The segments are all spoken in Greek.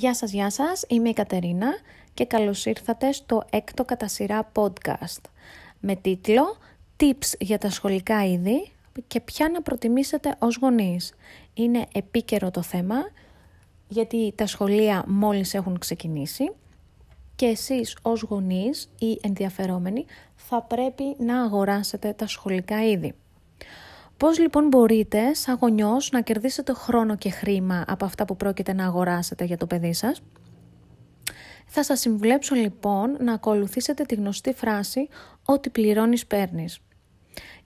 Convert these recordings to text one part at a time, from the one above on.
Γεια σας, γεια σας. Είμαι η Κατερίνα και καλώς ήρθατε στο έκτο κατά σειρά podcast με τίτλο «Tips για τα σχολικά είδη και ποια να προτιμήσετε ως γονείς». Είναι επίκαιρο το θέμα γιατί τα σχολεία μόλις έχουν ξεκινήσει και εσείς ως γονείς ή ενδιαφερόμενοι θα πρέπει να αγοράσετε τα σχολικά είδη. Πώς λοιπόν μπορείτε σαν γονιός να κερδίσετε χρόνο και χρήμα από αυτά που πρόκειται να αγοράσετε για το παιδί σας; Θα σας συμβουλέψω λοιπόν να ακολουθήσετε τη γνωστή φράση «Ό,τι πληρώνεις παίρνεις».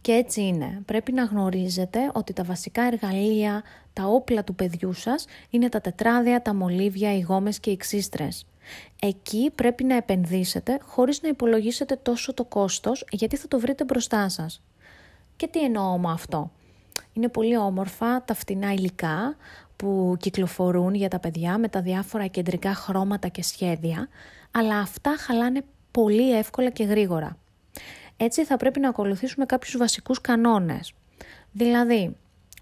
Και έτσι είναι. Πρέπει να γνωρίζετε ότι τα βασικά εργαλεία, τα όπλα του παιδιού σας είναι τα τετράδια, τα μολύβια, οι γόμες και οι ξύστρες. Εκεί πρέπει να επενδύσετε χωρίς να υπολογίσετε τόσο το κόστος γιατί θα το βρείτε μπροστά σας. Και τι εννοώ με αυτό; Είναι πολύ όμορφα τα φτηνά υλικά που κυκλοφορούν για τα παιδιά με τα διάφορα κεντρικά χρώματα και σχέδια, αλλά αυτά χαλάνε πολύ εύκολα και γρήγορα. Έτσι θα πρέπει να ακολουθήσουμε κάποιους βασικούς κανόνες. Δηλαδή,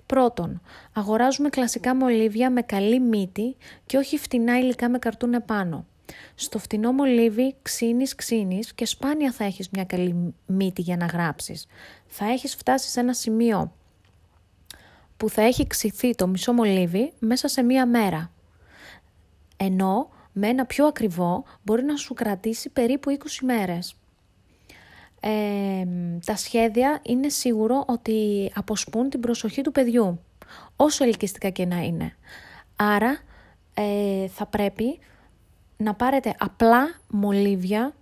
πρώτον, αγοράζουμε κλασικά μολύβια με καλή μύτη και όχι φτηνά υλικά με καρτούν επάνω. Στο φτηνό μολύβι ξύνεις ξύνεις και σπάνια θα έχεις μια καλή μύτη για να γράψεις. Θα έχεις φτάσει σε ένα σημείο που θα έχει ξυθεί το μισό μολύβι μέσα σε μία μέρα. Ενώ με ένα πιο ακριβό μπορεί να σου κρατήσει περίπου 20 μέρες. Ε, τα σχέδια είναι σίγουρο ότι αποσπούν την προσοχή του παιδιού, όσο ελκυστικά και να είναι. Άρα ε, θα πρέπει να πάρετε απλά μολύβια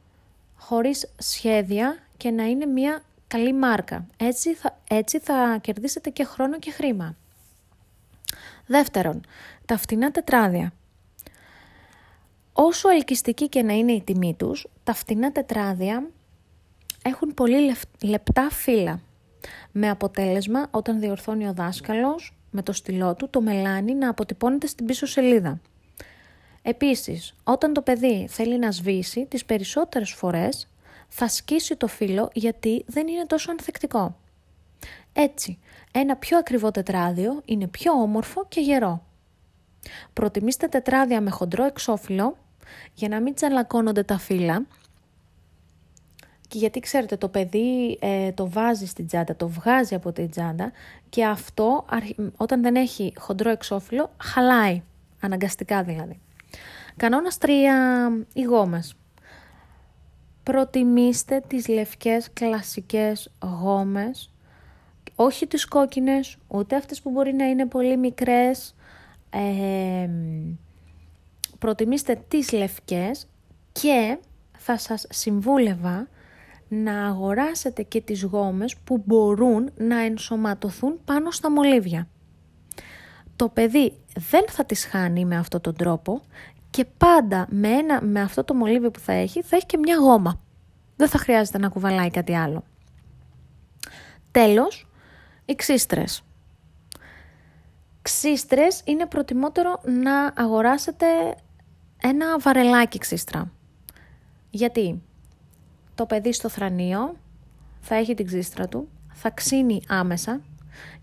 χωρίς σχέδια και να είναι μια καλή μάρκα. Έτσι θα, έτσι θα κερδίσετε και χρόνο και χρήμα. Δεύτερον, τα φτηνά τετράδια. Όσο ελκυστική και να είναι η τιμή τους, τα φτηνά τετράδια έχουν πολύ λεπτά φύλλα. Με αποτέλεσμα, όταν διορθώνει ο δάσκαλος, με το στυλό του, το μελάνι να αποτυπώνεται στην πίσω σελίδα. Επίσης, όταν το παιδί θέλει να σβήσει, τις περισσότερες φορές θα σκίσει το φύλλο γιατί δεν είναι τόσο ανθεκτικό. Έτσι, ένα πιο ακριβό τετράδιο είναι πιο όμορφο και γερό. Προτιμήστε τετράδια με χοντρό εξώφυλλο για να μην τσαλακώνονται τα φύλλα και γιατί ξέρετε το παιδί ε, το βάζει στην τσάντα, το βγάζει από την τσάντα και αυτό όταν δεν έχει χοντρό εξώφυλλο χαλάει, αναγκαστικά δηλαδή. Κανόνας 3. Οι γόμες. Προτιμήστε τις λευκές κλασικές γόμες, όχι τις κόκκινες, ούτε αυτές που μπορεί να είναι πολύ μικρές. προτιμήστε τις λευκές και θα σας συμβούλευα να αγοράσετε και τις γόμες που μπορούν να ενσωματωθούν πάνω στα μολύβια. Το παιδί δεν θα τις χάνει με αυτόν τον τρόπο και πάντα με, ένα, με αυτό το μολύβι που θα έχει θα έχει και μια γόμα. Δεν θα χρειάζεται να κουβαλάει κάτι άλλο. Τέλος, οι ξύστρες. Ξύστρες είναι προτιμότερο να αγοράσετε ένα βαρελάκι ξύστρα. Γιατί; Το παιδί στο θρανίο θα έχει την ξύστρα του, θα ξύνει άμεσα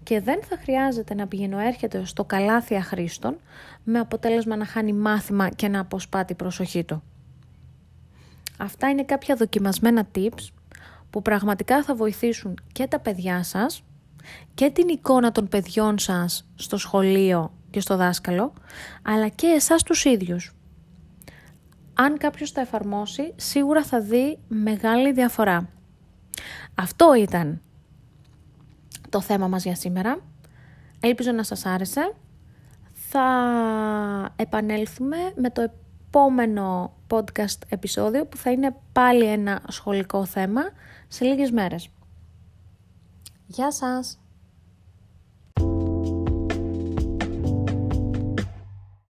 και δεν θα χρειάζεται να πηγαίνω έρχεται στο καλάθι αχρήστων με αποτέλεσμα να χάνει μάθημα και να αποσπά την προσοχή του. Αυτά είναι κάποια δοκιμασμένα tips που πραγματικά θα βοηθήσουν και τα παιδιά σας και την εικόνα των παιδιών σας στο σχολείο και στο δάσκαλο, αλλά και εσάς τους ίδιους. Αν κάποιος τα εφαρμόσει, σίγουρα θα δει μεγάλη διαφορά. Αυτό ήταν το θέμα μας για σήμερα. Ελπίζω να σας άρεσε. Θα επανέλθουμε με το επόμενο podcast επεισόδιο που θα είναι πάλι ένα σχολικό θέμα σε λίγες μέρες. Γεια σας!